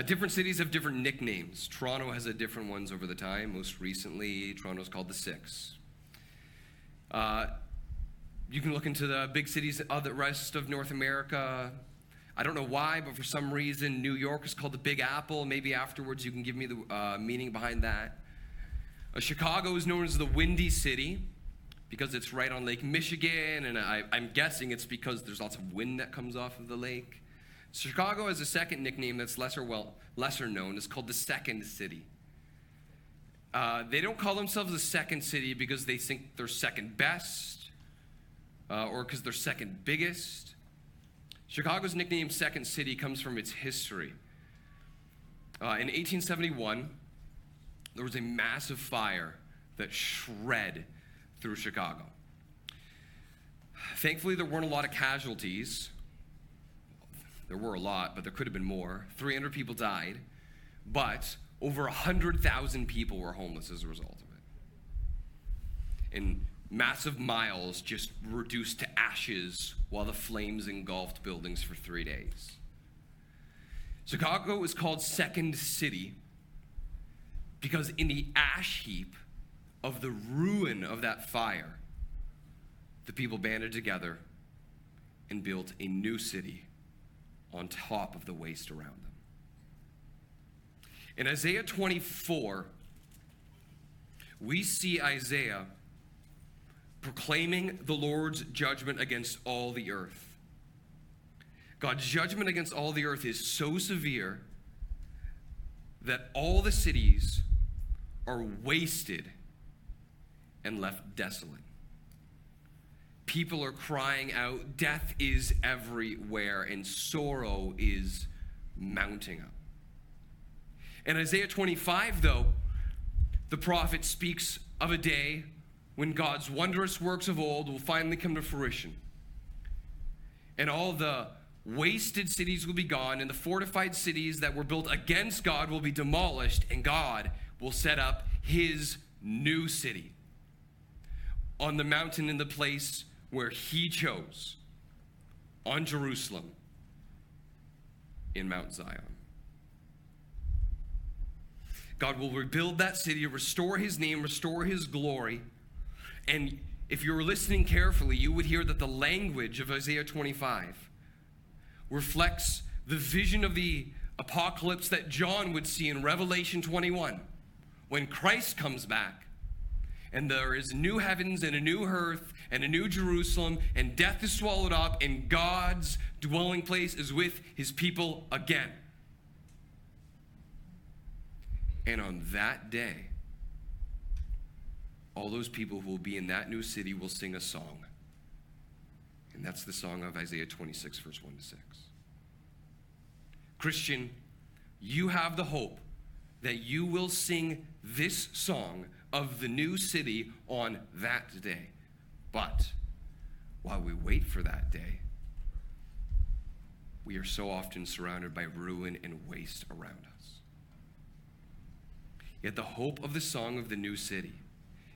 Uh, different cities have different nicknames. Toronto has a different ones over the time. Most recently, Toronto's called the Six. Uh, you can look into the big cities of the rest of North America. I don't know why, but for some reason, New York is called the Big Apple. Maybe afterwards you can give me the uh, meaning behind that. Uh, Chicago is known as the Windy City because it's right on Lake Michigan, and I, I'm guessing it's because there's lots of wind that comes off of the lake. Chicago has a second nickname that's lesser well lesser known. It's called the Second City. Uh, they don't call themselves the second city because they think they're second best uh, or because they're second biggest. Chicago's nickname Second City comes from its history. Uh, in 1871, there was a massive fire that shred through Chicago. Thankfully, there weren't a lot of casualties. There were a lot, but there could have been more. 300 people died, but over 100,000 people were homeless as a result of it. And massive miles just reduced to ashes while the flames engulfed buildings for three days. Chicago was called Second City because in the ash heap of the ruin of that fire, the people banded together and built a new city on top of the waste around them. In Isaiah 24, we see Isaiah proclaiming the Lord's judgment against all the earth. God's judgment against all the earth is so severe that all the cities are wasted and left desolate. People are crying out, death is everywhere, and sorrow is mounting up. In Isaiah 25, though, the prophet speaks of a day when God's wondrous works of old will finally come to fruition. And all the wasted cities will be gone, and the fortified cities that were built against God will be demolished, and God will set up his new city on the mountain in the place where he chose, on Jerusalem, in Mount Zion. God will rebuild that city, restore his name, restore his glory. And if you were listening carefully, you would hear that the language of Isaiah 25 reflects the vision of the apocalypse that John would see in Revelation 21 when Christ comes back and there is new heavens and a new earth and a new Jerusalem, and death is swallowed up, and God's dwelling place is with his people again. And on that day, all those people who will be in that new city will sing a song. And that's the song of Isaiah 26, verse 1 to 6. Christian, you have the hope that you will sing this song of the new city on that day. But while we wait for that day, we are so often surrounded by ruin and waste around us. Yet the hope of the song of the new city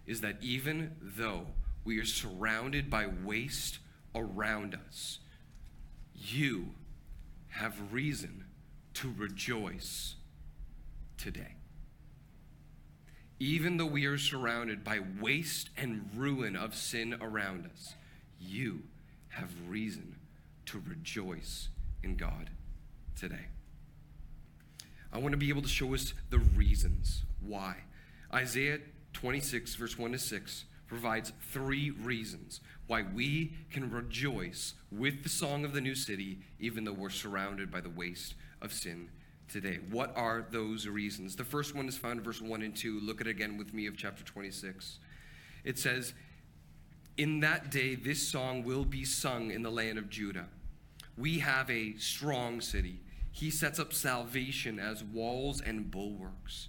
is that even though we are surrounded by waste around us, you have reason to rejoice today. Even though we are surrounded by waste and ruin of sin around us, you have reason to rejoice in God today. I want to be able to show us the reasons why. Isaiah 26, verse 1 to 6, provides three reasons why we can rejoice with the song of the new city, even though we're surrounded by the waste of sin today. What are those reasons? The first one is found in verse 1 and 2. Look at it again with me of chapter 26. It says, In that day, this song will be sung in the land of Judah. We have a strong city. He sets up salvation as walls and bulwarks.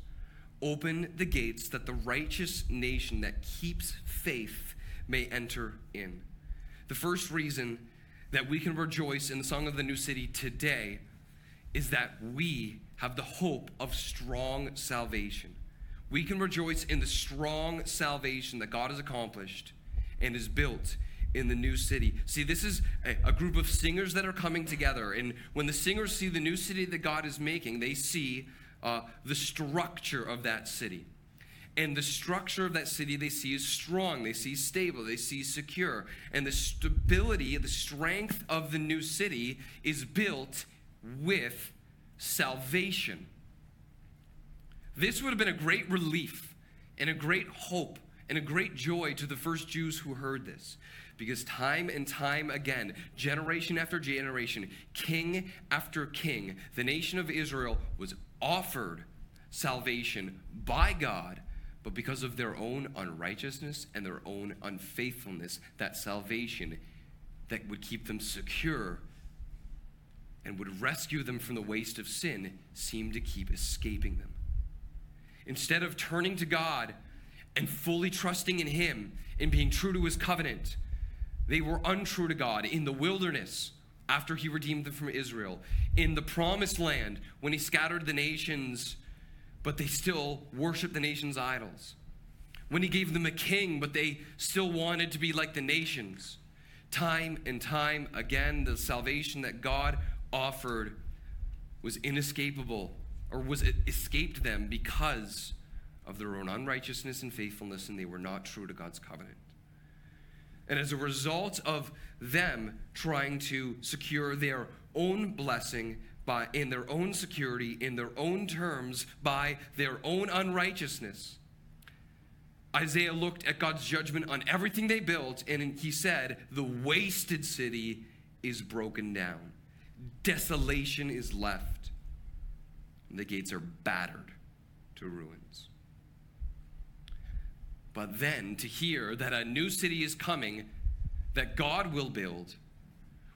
Open the gates that the righteous nation that keeps faith may enter in. The first reason that we can rejoice in the song of the new city today is that we have the hope of strong salvation. We can rejoice in the strong salvation that God has accomplished and is built in the new city. See, this is a, a, group of singers that are coming together. And when the singers see the new city that God is making, they see uh, the structure of that city. And the structure of that city they see is strong, they see stable, they see secure. And the stability, the strength of the new city is built with salvation. This would have been a great relief and a great hope and a great joy to the first Jews who heard this. Because time and time again, generation after generation, king after king, the nation of Israel was offered salvation by God, but because of their own unrighteousness and their own unfaithfulness, that salvation that would keep them secure and would rescue them from the waste of sin seemed to keep escaping them. Instead of turning to God and fully trusting in Him and being true to His covenant, they were untrue to God in the wilderness after He redeemed them from Israel, in the promised land when He scattered the nations, but they still worshiped the nations' idols. When He gave them a king, but they still wanted to be like the nations. Time and time again, the salvation that God offered was inescapable or was it escaped them because of their own unrighteousness and faithfulness, and they were not true to God's covenant. And as a result of them trying to secure their own blessing by in their own security, in their own terms, by their own unrighteousness, Isaiah looked at God's judgment on everything they built, and he said, The wasted city is broken down, desolation is left, and the gates are battered to ruins. But then to hear that a new city is coming that God will build,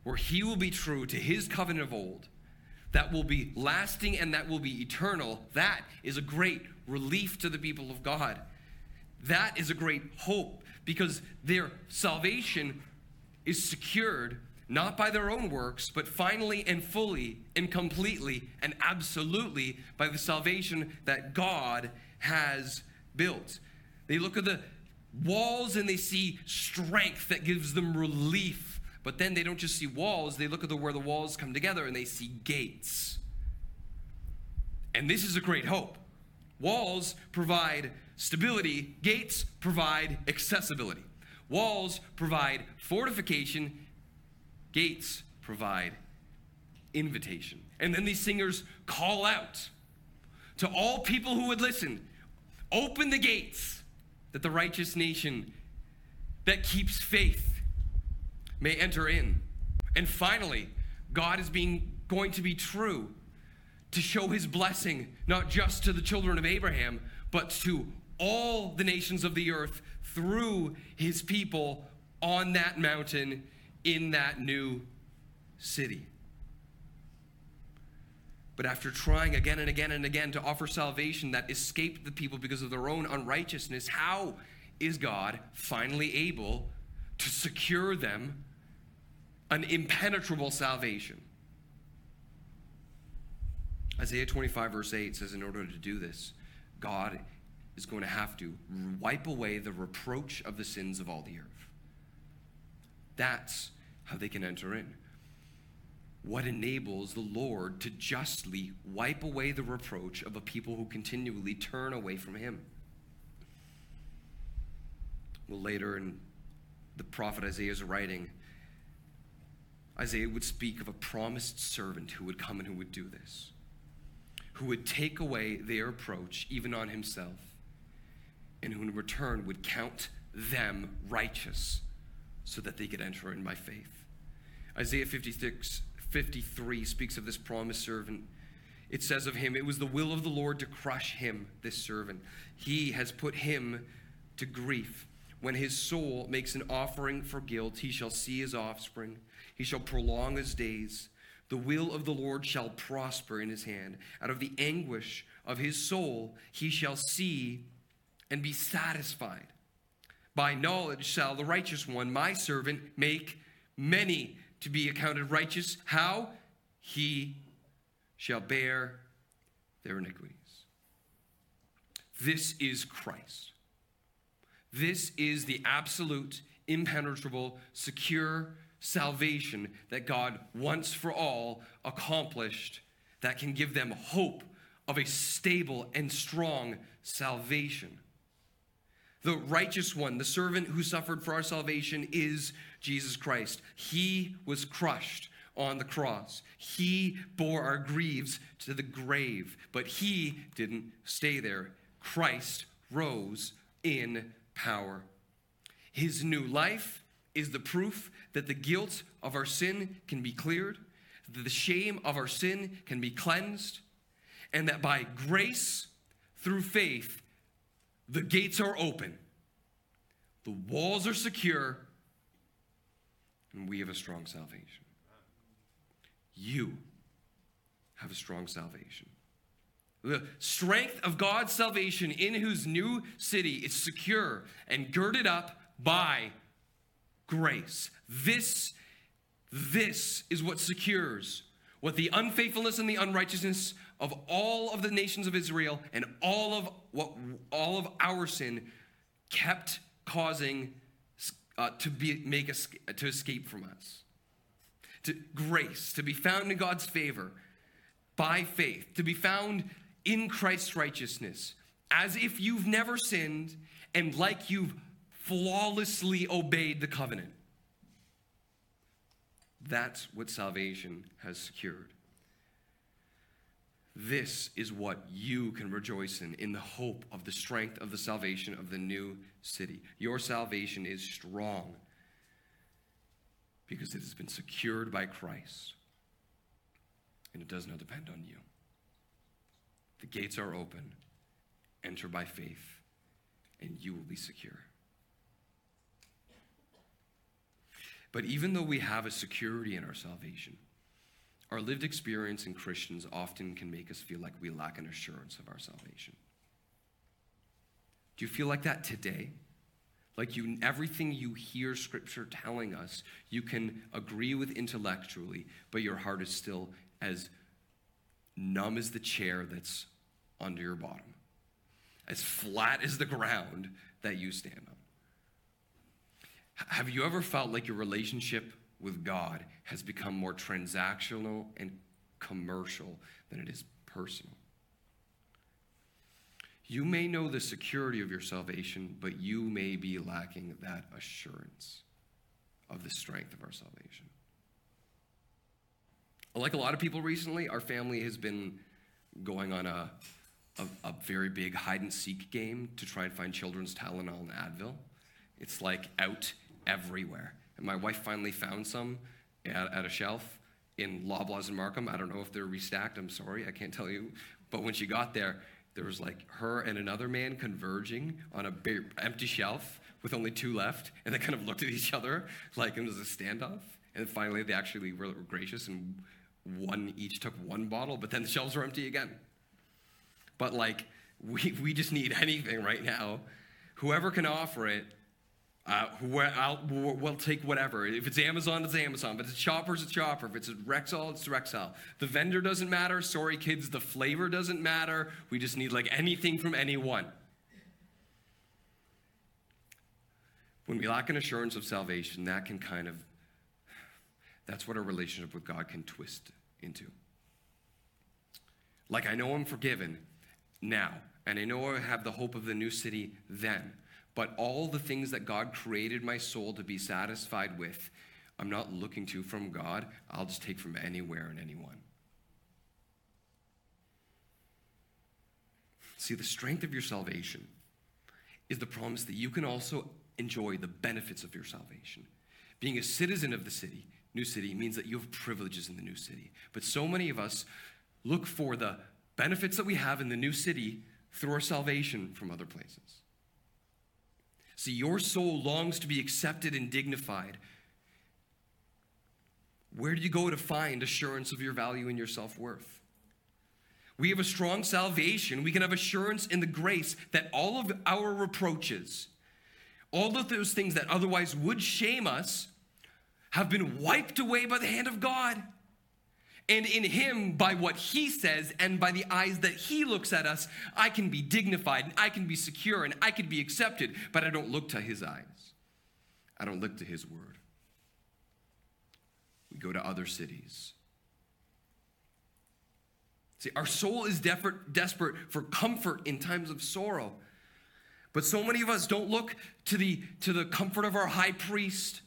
where he will be true to his covenant of old, that will be lasting and that will be eternal, that is a great relief to the people of God. That is a great hope because their salvation is secured not by their own works, but finally and fully and completely and absolutely by the salvation that God has built. They look at the walls and they see strength that gives them relief. But then they don't just see walls, they look at the, where the walls come together and they see gates. And this is a great hope. Walls provide stability, gates provide accessibility. Walls provide fortification, gates provide invitation. And then these singers call out to all people who would listen open the gates that the righteous nation that keeps faith may enter in. And finally, God is being going to be true to show his blessing not just to the children of Abraham, but to all the nations of the earth through his people on that mountain in that new city. But after trying again and again and again to offer salvation that escaped the people because of their own unrighteousness, how is God finally able to secure them an impenetrable salvation? Isaiah 25, verse 8 says, In order to do this, God is going to have to wipe away the reproach of the sins of all the earth. That's how they can enter in what enables the Lord to justly wipe away the reproach of a people who continually turn away from Him. Well, later in the prophet Isaiah's writing, Isaiah would speak of a promised servant who would come and who would do this, who would take away their approach even on himself, and who in return would count them righteous so that they could enter in by faith. Isaiah 56 53 speaks of this promised servant. It says of him, It was the will of the Lord to crush him, this servant. He has put him to grief. When his soul makes an offering for guilt, he shall see his offspring. He shall prolong his days. The will of the Lord shall prosper in his hand. Out of the anguish of his soul, he shall see and be satisfied. By knowledge shall the righteous one, my servant, make many to be accounted righteous. How? He shall bear their iniquities. This is Christ. This is the absolute, impenetrable, secure salvation that God once for all accomplished that can give them hope of a stable and strong salvation. The righteous one, the servant who suffered for our salvation, is Jesus Christ. He was crushed on the cross. He bore our griefs to the grave, but he didn't stay there. Christ rose in power. His new life is the proof that the guilt of our sin can be cleared, that the shame of our sin can be cleansed, and that by grace, through faith, the gates are open, the walls are secure, and we have a strong salvation. You have a strong salvation. The strength of God's salvation in whose new city is secure and girded up by grace. This, this is what secures what the unfaithfulness and the unrighteousness of all of the nations of Israel and all of what all of our sin kept causing uh, to be make us to escape from us. To grace, to be found in God's favor by faith, to be found in Christ's righteousness, as if you've never sinned and like you've flawlessly obeyed the covenant. That's what salvation has secured. This is what you can rejoice in, in the hope of the strength of the salvation of the new city. Your salvation is strong because it has been secured by Christ, and it does not depend on you. The gates are open. Enter by faith, and you will be secure. But even though we have a security in our salvation, our lived experience in Christians often can make us feel like we lack an assurance of our salvation. Do you feel like that today? Like you everything you hear scripture telling us, you can agree with intellectually, but your heart is still as numb as the chair that's under your bottom, as flat as the ground that you stand on. Have you ever felt like your relationship with God has become more transactional and commercial than it is personal? You may know the security of your salvation, but you may be lacking that assurance of the strength of our salvation. Like a lot of people recently, our family has been going on a, a, a very big hide and seek game to try and find children's Tylenol and Advil. It's like out everywhere. And my wife finally found some at, at a shelf in Loblaws and Markham. I don't know if they're restacked. I'm sorry, I can't tell you. But when she got there, there was like her and another man converging on a big, empty shelf with only two left, and they kind of looked at each other like it was a standoff. And finally, they actually were gracious and one each took one bottle, but then the shelves were empty again. But like, we, we just need anything right now. Whoever can offer it, uh, I'll, we'll take whatever. If it's Amazon, it's Amazon. But if it's Shoppers, it's Shopper. If it's Rexall, it's Rexall. The vendor doesn't matter. Sorry, kids, the flavor doesn't matter. We just need like anything from anyone. When we lack an assurance of salvation, that can kind of, that's what our relationship with God can twist into. Like, I know I'm forgiven now, and I know I have the hope of the new city then. But all the things that God created my soul to be satisfied with, I'm not looking to from God. I'll just take from anywhere and anyone. See, the strength of your salvation is the promise that you can also enjoy the benefits of your salvation. Being a citizen of the city, new city, means that you have privileges in the new city. But so many of us look for the benefits that we have in the new city through our salvation from other places. See, your soul longs to be accepted and dignified. Where do you go to find assurance of your value and your self worth? We have a strong salvation. We can have assurance in the grace that all of our reproaches, all of those things that otherwise would shame us, have been wiped away by the hand of God and in him, by what he says and by the eyes that he looks at us, I can be dignified and I can be secure and I can be accepted, but I don't look to his eyes. I don't look to his word. We go to other cities. See, our soul is desperate for comfort in times of sorrow. But so many of us don't look to the, to the comfort of our high priest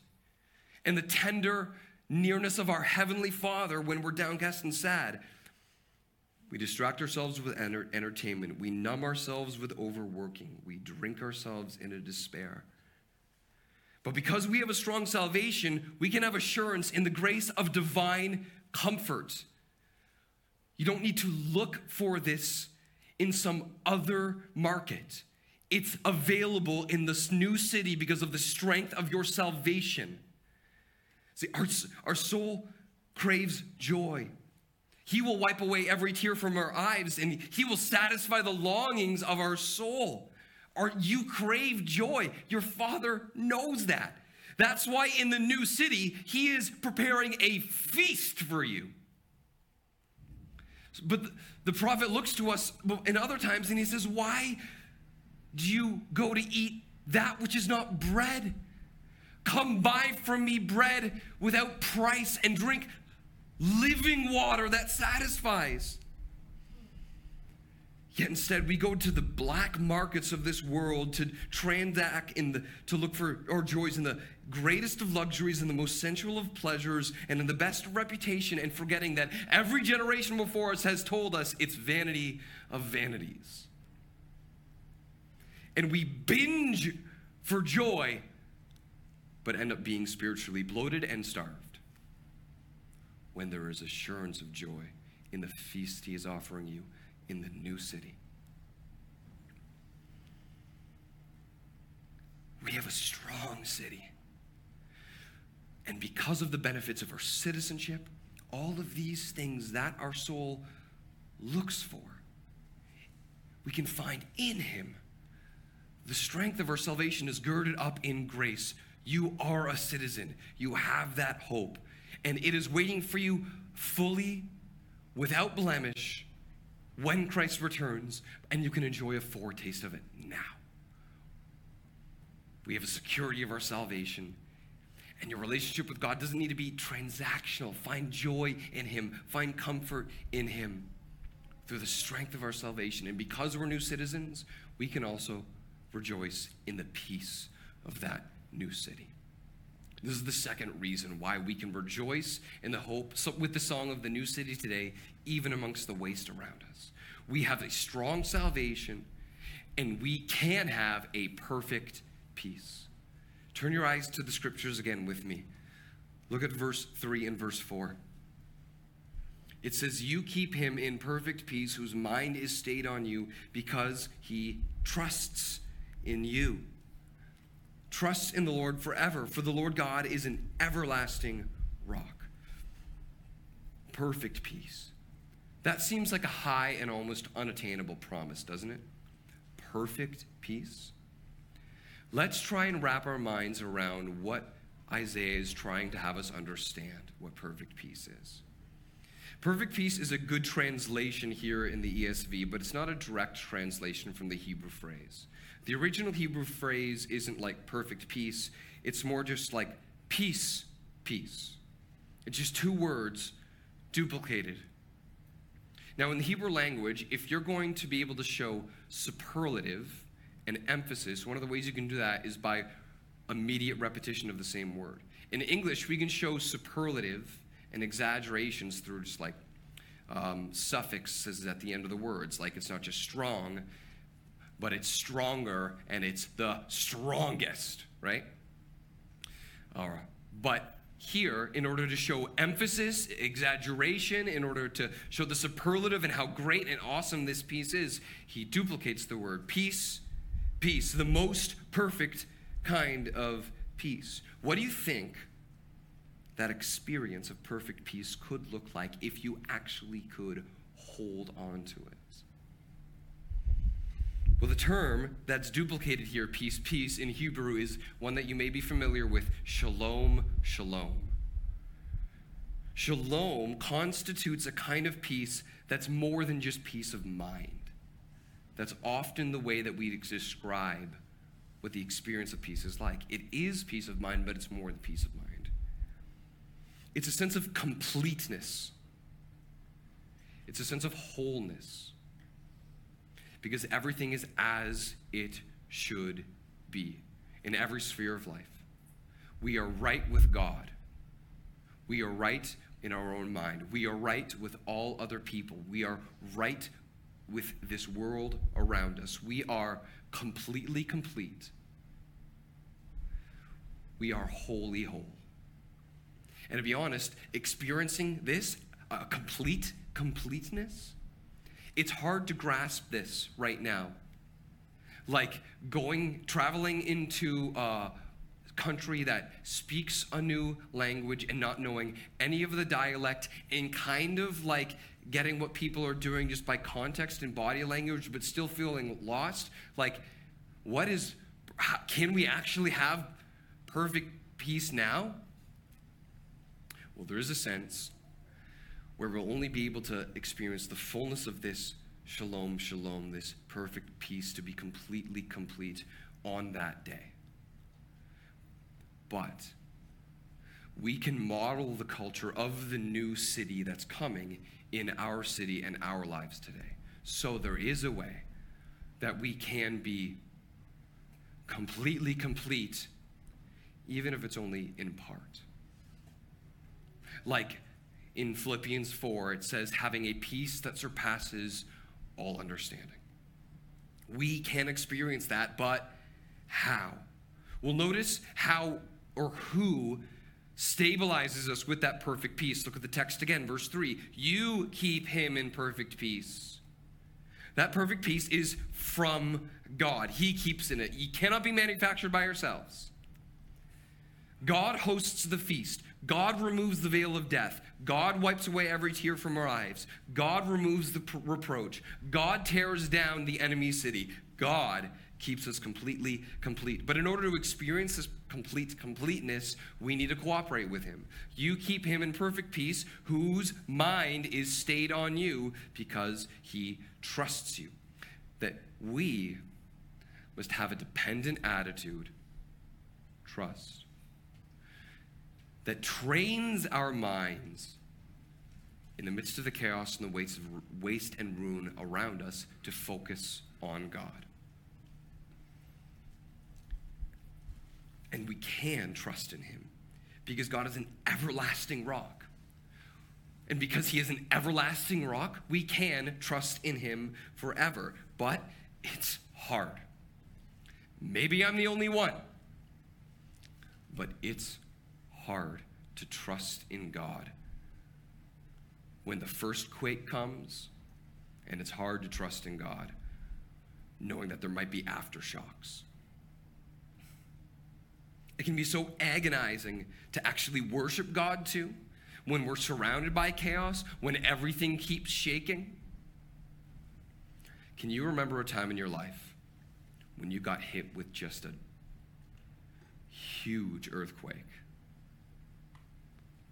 and the tender nearness of our heavenly Father when we're downcast and sad. We distract ourselves with enter- entertainment. We numb ourselves with overworking. We drink ourselves into despair. But because we have a strong salvation, we can have assurance in the grace of divine comfort. You don't need to look for this in some other market. It's available in this new city because of the strength of your salvation. See, our, our soul craves joy. He will wipe away every tear from our eyes and He will satisfy the longings of our soul. Or you crave joy. Your Father knows that. That's why in the new city, He is preparing a feast for you. But the prophet looks to us in other times and he says, Why do you go to eat that which is not bread? Come buy from me bread without price and drink living water that satisfies. Yet instead, we go to the black markets of this world to transact in the to look for our joys in the greatest of luxuries and the most sensual of pleasures and in the best reputation, and forgetting that every generation before us has told us it's vanity of vanities. And we binge for joy but end up being spiritually bloated and starved when there is assurance of joy in the feast he is offering you in the new city. We have a strong city. And because of the benefits of our citizenship, all of these things that our soul looks for, we can find in him. The strength of our salvation is girded up in grace you are a citizen. You have that hope. And it is waiting for you fully, without blemish, when Christ returns, and you can enjoy a foretaste of it now. We have a security of our salvation. And your relationship with God doesn't need to be transactional. Find joy in Him, find comfort in Him through the strength of our salvation. And because we're new citizens, we can also rejoice in the peace of that new city. This is the second reason why we can rejoice in the hope so with the song of the new city today, even amongst the waste around us. We have a strong salvation and we can have a perfect peace. Turn your eyes to the scriptures again with me. Look at verse 3 and verse 4. It says, You keep him in perfect peace whose mind is stayed on you because he trusts in you. Trust in the Lord forever, for the Lord God is an everlasting rock. Perfect peace. That seems like a high and almost unattainable promise, doesn't it? Perfect peace. Let's try and wrap our minds around what Isaiah is trying to have us understand what perfect peace is. Perfect peace is a good translation here in the ESV, but it's not a direct translation from the Hebrew phrase. The original Hebrew phrase isn't like perfect peace, it's more just like peace, peace. It's just two words duplicated. Now, in the Hebrew language, if you're going to be able to show superlative and emphasis, one of the ways you can do that is by immediate repetition of the same word. In English, we can show superlative and exaggerations through just like um, suffixes at the end of the words. Like it's not just strong, but it's stronger and it's the strongest, right? All right. But here, in order to show emphasis, exaggeration, in order to show the superlative and how great and awesome this peace is, he duplicates the word peace, peace, the most perfect kind of peace. What do you think that experience of perfect peace could look like if you actually could hold on to it? Well, the term that's duplicated here, peace, peace, in Hebrew is one that you may be familiar with shalom, shalom. Shalom constitutes a kind of peace that's more than just peace of mind. That's often the way that we describe what the experience of peace is like. It is peace of mind, but it's more than peace of mind. It's a sense of completeness, it's a sense of wholeness, because everything is as it should be in every sphere of life. We are right with God. We are right in our own mind. We are right with all other people. We are right with this world around us. We are completely complete. We are wholly whole. And to be honest, experiencing this, a complete completeness, it's hard to grasp this right now. Like going, traveling into a country that speaks a new language and not knowing any of the dialect and kind of like getting what people are doing just by context and body language, but still feeling lost. Like, what is, can we actually have perfect peace now? Well, there is a sense where we'll only be able to experience the fullness of this shalom, shalom, this perfect peace to be completely complete on that day. But we can model the culture of the new city that's coming in our city and our lives today. So there is a way that we can be completely complete, even if it's only in part. Like in Philippians 4, it says, having a peace that surpasses all understanding. We can experience that, but how? Well, notice how or who stabilizes us with that perfect peace. Look at the text again, verse 3. You keep him in perfect peace. That perfect peace is from God. He keeps in it. It cannot be manufactured by ourselves. God hosts the feast. God removes the veil of death. God wipes away every tear from our eyes. God removes the pr- reproach. God tears down the enemy city. God keeps us completely complete. But in order to experience this complete completeness, we need to cooperate with him. You keep him in perfect peace, whose mind is stayed on you because he trusts you. That we must have a dependent attitude, trust, that trains our minds in the midst of the chaos and the waste, of, waste and ruin around us to focus on God. And we can trust in him because God is an everlasting rock. And because he is an everlasting rock, we can trust in him forever. But it's hard. Maybe I'm the only one. But it's hard to trust in God. When the first quake comes, and it's hard to trust in God, knowing that there might be aftershocks. It can be so agonizing to actually worship God too when we're surrounded by chaos, when everything keeps shaking. Can you remember a time in your life when you got hit with just a huge earthquake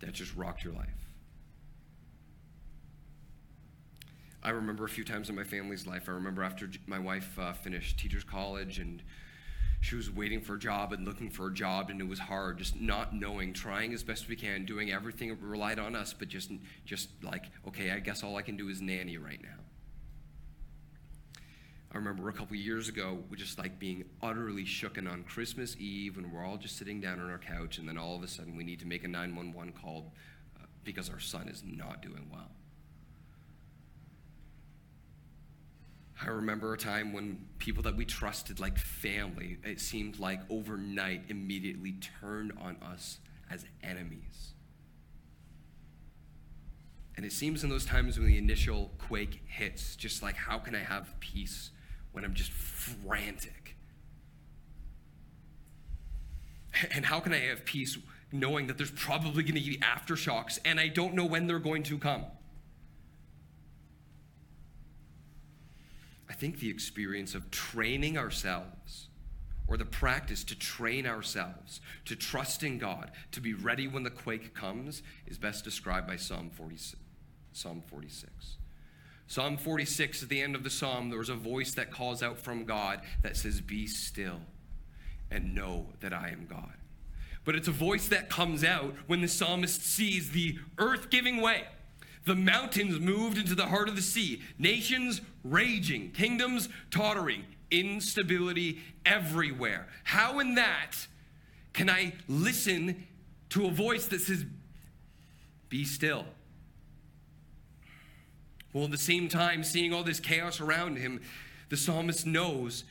that just rocked your life? I remember a few times in my family's life. I remember after my wife uh, finished teacher's college and she was waiting for a job and looking for a job and it was hard just not knowing trying as best we can doing everything relied on us but just just like okay i guess all i can do is nanny right now i remember a couple years ago we just like being utterly shooken on christmas eve when we're all just sitting down on our couch and then all of a sudden we need to make a 911 call uh, because our son is not doing well I remember a time when people that we trusted, like family, it seemed like overnight immediately turned on us as enemies. And it seems in those times when the initial quake hits, just like, how can I have peace when I'm just frantic? And how can I have peace knowing that there's probably going to be aftershocks and I don't know when they're going to come? I think the experience of training ourselves or the practice to train ourselves to trust in God, to be ready when the quake comes, is best described by Psalm 46. Psalm 46. Psalm 46, at the end of the psalm, there was a voice that calls out from God that says, Be still and know that I am God. But it's a voice that comes out when the psalmist sees the earth giving way, the mountains moved into the heart of the sea, nations raging, kingdoms tottering, instability everywhere. How in that can I listen to a voice that says, Be still? Well, at the same time, seeing all this chaos around him, the psalmist knows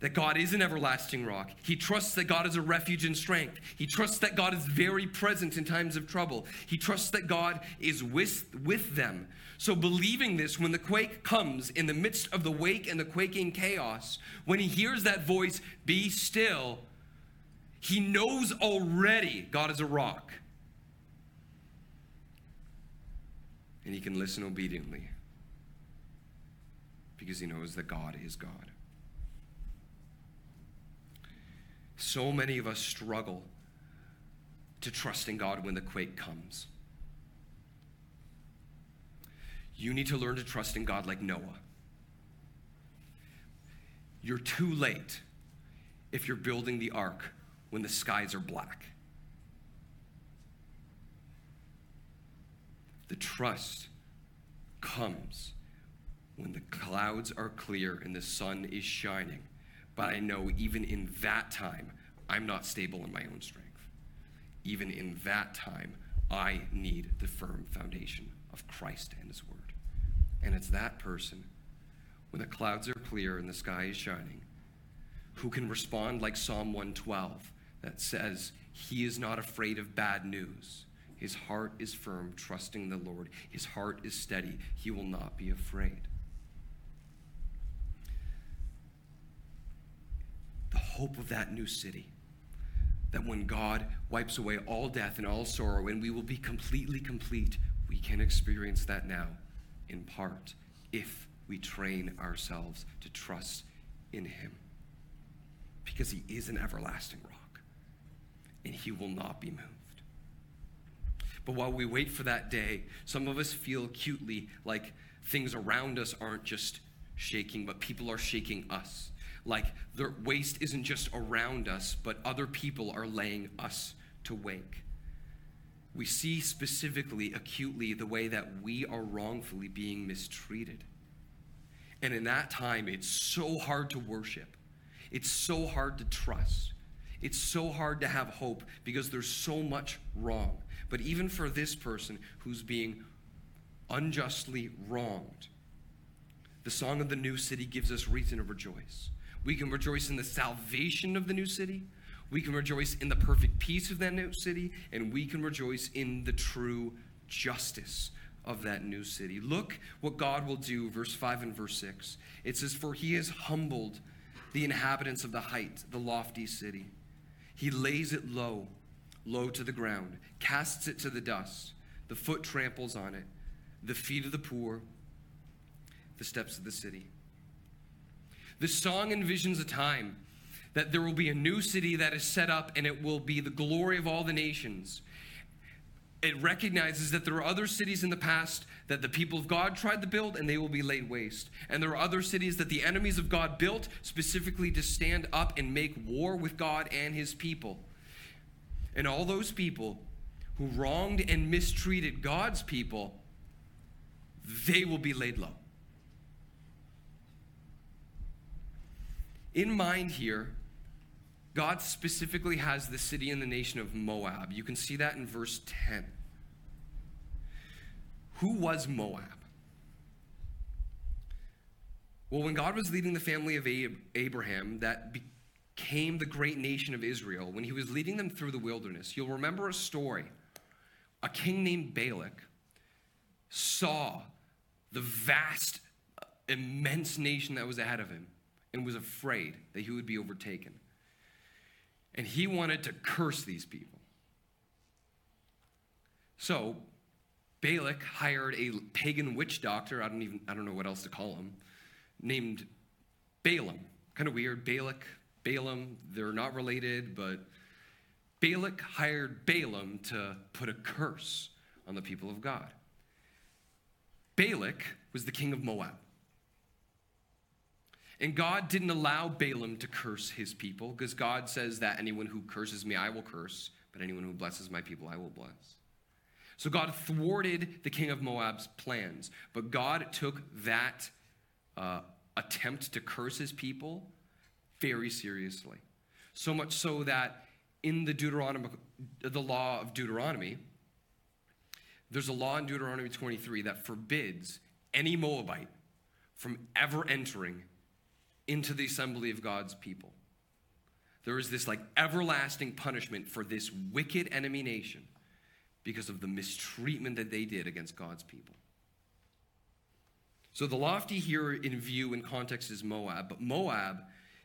that God is an everlasting rock. He trusts that God is a refuge and strength. He trusts that God is very present in times of trouble. He trusts that God is with, with them. So, believing this, when the quake comes in the midst of the wake and the quaking chaos, when he hears that voice, be still, he knows already God is a rock. And he can listen obediently because he knows that God is God. So many of us struggle to trust in God when the quake comes. You need to learn to trust in God like Noah. You're too late if you're building the ark when the skies are black. The trust comes when the clouds are clear and the sun is shining. But I know even in that time, I'm not stable in my own strength. Even in that time, I need the firm foundation of Christ and His Word. And it's that person, when the clouds are clear and the sky is shining, who can respond like Psalm 112 that says, He is not afraid of bad news. His heart is firm, trusting the Lord. His heart is steady. He will not be afraid. The hope of that new city that when God wipes away all death and all sorrow and we will be completely complete, we can experience that now in part if we train ourselves to trust in Him. Because He is an everlasting rock and He will not be moved. But while we wait for that day, some of us feel acutely like things around us aren't just shaking, but people are shaking us. Like the waste isn't just around us, but other people are laying us to wake. We see specifically, acutely, the way that we are wrongfully being mistreated. And in that time, it's so hard to worship. It's so hard to trust. It's so hard to have hope because there's so much wrong. But even for this person who's being unjustly wronged, the song of the new city gives us reason to rejoice. We can rejoice in the salvation of the new city. We can rejoice in the perfect peace of that new city. And we can rejoice in the true justice of that new city. Look what God will do, verse 5 and verse 6. It says, For he has humbled the inhabitants of the height, the lofty city. He lays it low, low to the ground, casts it to the dust. The foot tramples on it, the feet of the poor, the steps of the city. The song envisions a time that there will be a new city that is set up and it will be the glory of all the nations. It recognizes that there are other cities in the past that the people of God tried to build and they will be laid waste. And there are other cities that the enemies of God built specifically to stand up and make war with God and his people. And all those people who wronged and mistreated God's people, they will be laid low. In mind here, God specifically has the city and the nation of Moab. You can see that in verse 10. Who was Moab? Well, when God was leading the family of Abraham, that became the great nation of Israel, when he was leading them through the wilderness, you'll remember a story. A king named Balak saw the vast, immense nation that was ahead of him and was afraid that he would be overtaken. And he wanted to curse these people. So Balak hired a pagan witch doctor, I don't even I don't know what else to call him, named Balaam. Kind of weird. Balak, Balaam, they're not related, but Balak hired Balaam to put a curse on the people of God. Balak was the king of Moab. And God didn't allow Balaam to curse his people because God says that anyone who curses me, I will curse, but anyone who blesses my people, I will bless. So God thwarted the king of Moab's plans, but God took that uh, attempt to curse his people very seriously. So much so that in the Deuteronomy, the law of Deuteronomy, there's a law in Deuteronomy 23 that forbids any Moabite from ever entering into the assembly of God's people. There is this like everlasting punishment for this wicked enemy nation because of the mistreatment that they did against God's people. So the lofty here in view and context is Moab, but Moab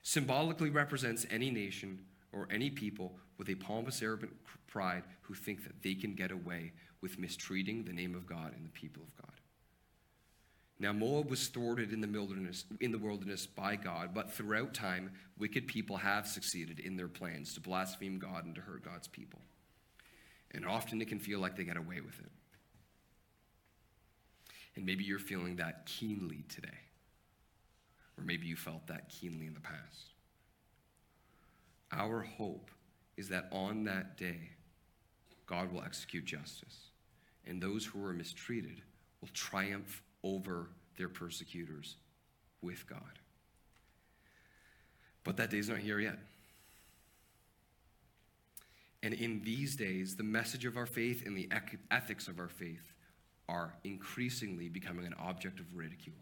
symbolically represents any nation or any people with a pompous arrogant pride who think that they can get away with mistreating the name of God and the people of God. Now Moab was thwarted in the wilderness in the wilderness by God, but throughout time wicked people have succeeded in their plans to blaspheme God and to hurt God's people. And often it can feel like they get away with it. And maybe you're feeling that keenly today. Or maybe you felt that keenly in the past. Our hope is that on that day, God will execute justice, and those who were mistreated will triumph over their persecutors with God. But that day's not here yet. And in these days, the message of our faith and the ethics of our faith are increasingly becoming an object of ridicule.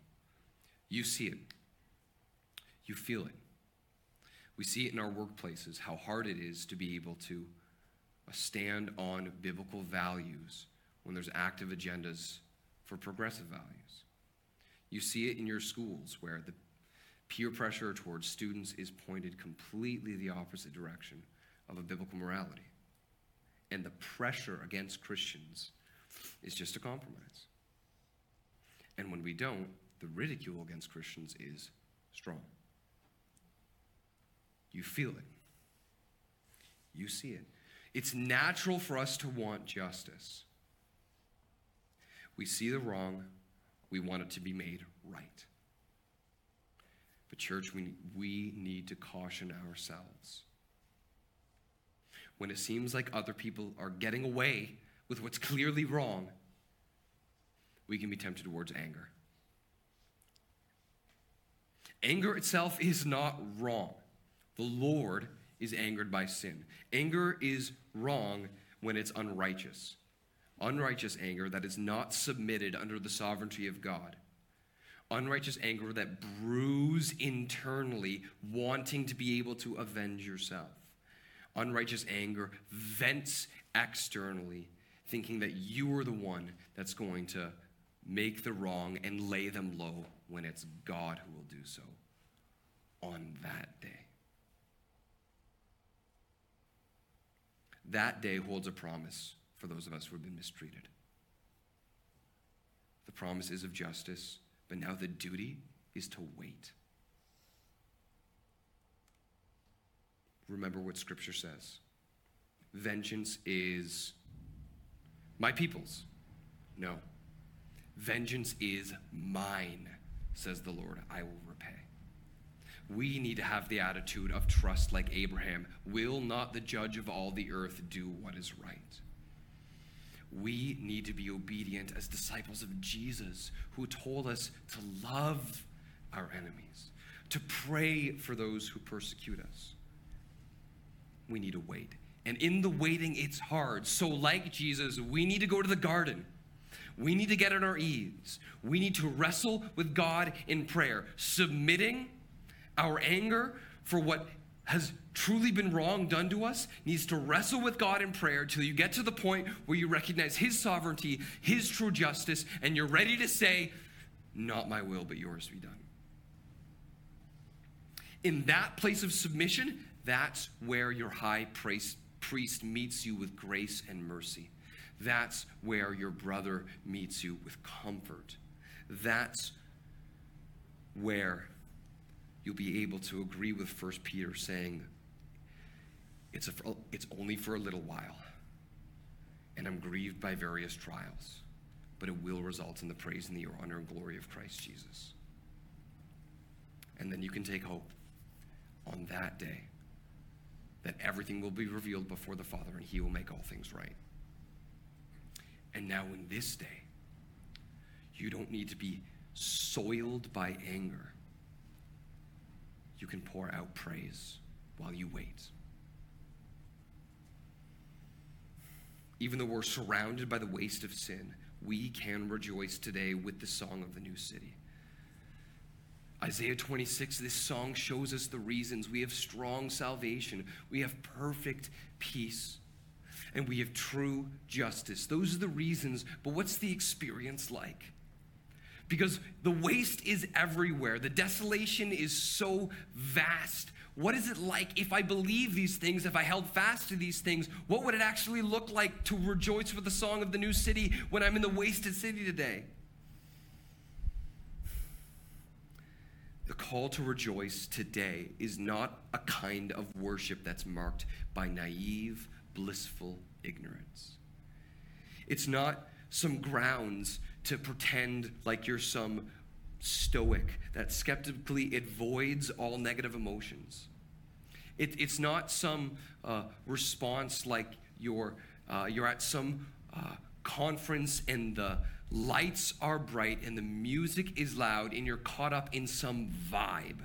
You see it, you feel it. We see it in our workplaces, how hard it is to be able to uh, stand on biblical values when there's active agendas for progressive values. You see it in your schools where the peer pressure towards students is pointed completely the opposite direction of a biblical morality. And the pressure against Christians is just a compromise. And when we don't, the ridicule against Christians is strong. You feel it, you see it. It's natural for us to want justice. We see the wrong, we want it to be made right. But, church, we, we need to caution ourselves. When it seems like other people are getting away with what's clearly wrong, we can be tempted towards anger. Anger itself is not wrong. The Lord is angered by sin. Anger is wrong when it's unrighteous unrighteous anger that is not submitted under the sovereignty of God. Unrighteous anger that brews internally, wanting to be able to avenge yourself. Unrighteous anger vents externally, thinking that you are the one that's going to make the wrong and lay them low when it's God who will do so on that day. That day holds a promise for those of us who have been mistreated. The promise is of justice, but now the duty is to wait. Remember what Scripture says vengeance is my people's. No. Vengeance is mine, says the Lord. I will repay. We need to have the attitude of trust like Abraham. Will not the judge of all the earth do what is right? we need to be obedient as disciples of Jesus, who told us to love our enemies, to pray for those who persecute us. We need to wait. And in the waiting, it's hard. So, like Jesus, we need to go to the garden. We need to get on our knees. We need to wrestle with God in prayer, submitting our anger for what has truly been wrong done to us needs to wrestle with God in prayer till you get to the point where you recognize His sovereignty, His true justice, and you're ready to say, Not my will, but yours be done. In that place of submission, that's where your high priest, meets you with grace and mercy. That's where your brother meets you with comfort. That's where you'll be able to agree with 1 Peter saying, it's, a, it's only for a little while, and I'm grieved by various trials, but it will result in the praise and the honor and glory of Christ Jesus. And then you can take hope on that day that everything will be revealed before the Father and He will make all things right. And now, in this day, you don't need to be soiled by anger. You can pour out praise while you wait. Even though we're surrounded by the waste of sin, we can rejoice today with the song of the new city. Isaiah 26, this song shows us the reasons. We have strong salvation, we have perfect peace, and we have true justice. Those are the reasons, but what's the experience like? Because the waste is everywhere, the desolation is so vast. What is it like if I believe these things, if I held fast to these things? What would it actually look like to rejoice with the song of the new city when I'm in the wasted city today? The call to rejoice today is not a kind of worship that's marked by naive, blissful ignorance. It's not some grounds to pretend like you're some stoic that skeptically avoids all negative emotions. It, it's not some uh, response like you're, uh, you're at some uh, conference and the lights are bright and the music is loud and you're caught up in some vibe.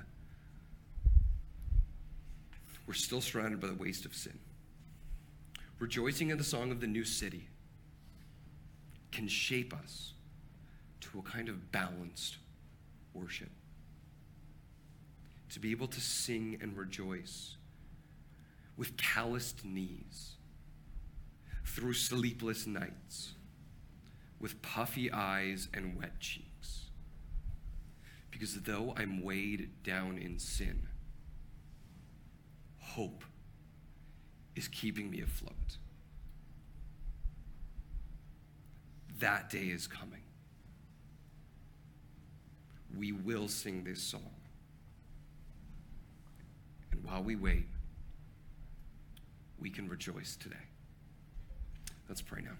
We're still surrounded by the waste of sin. Rejoicing in the song of the new city can shape us to a kind of balanced worship. To be able to sing and rejoice with calloused knees through sleepless nights with puffy eyes and wet cheeks. Because though I'm weighed down in sin, hope is keeping me afloat. That day is coming. We will sing this song. And while we wait, we can rejoice today. Let's pray now.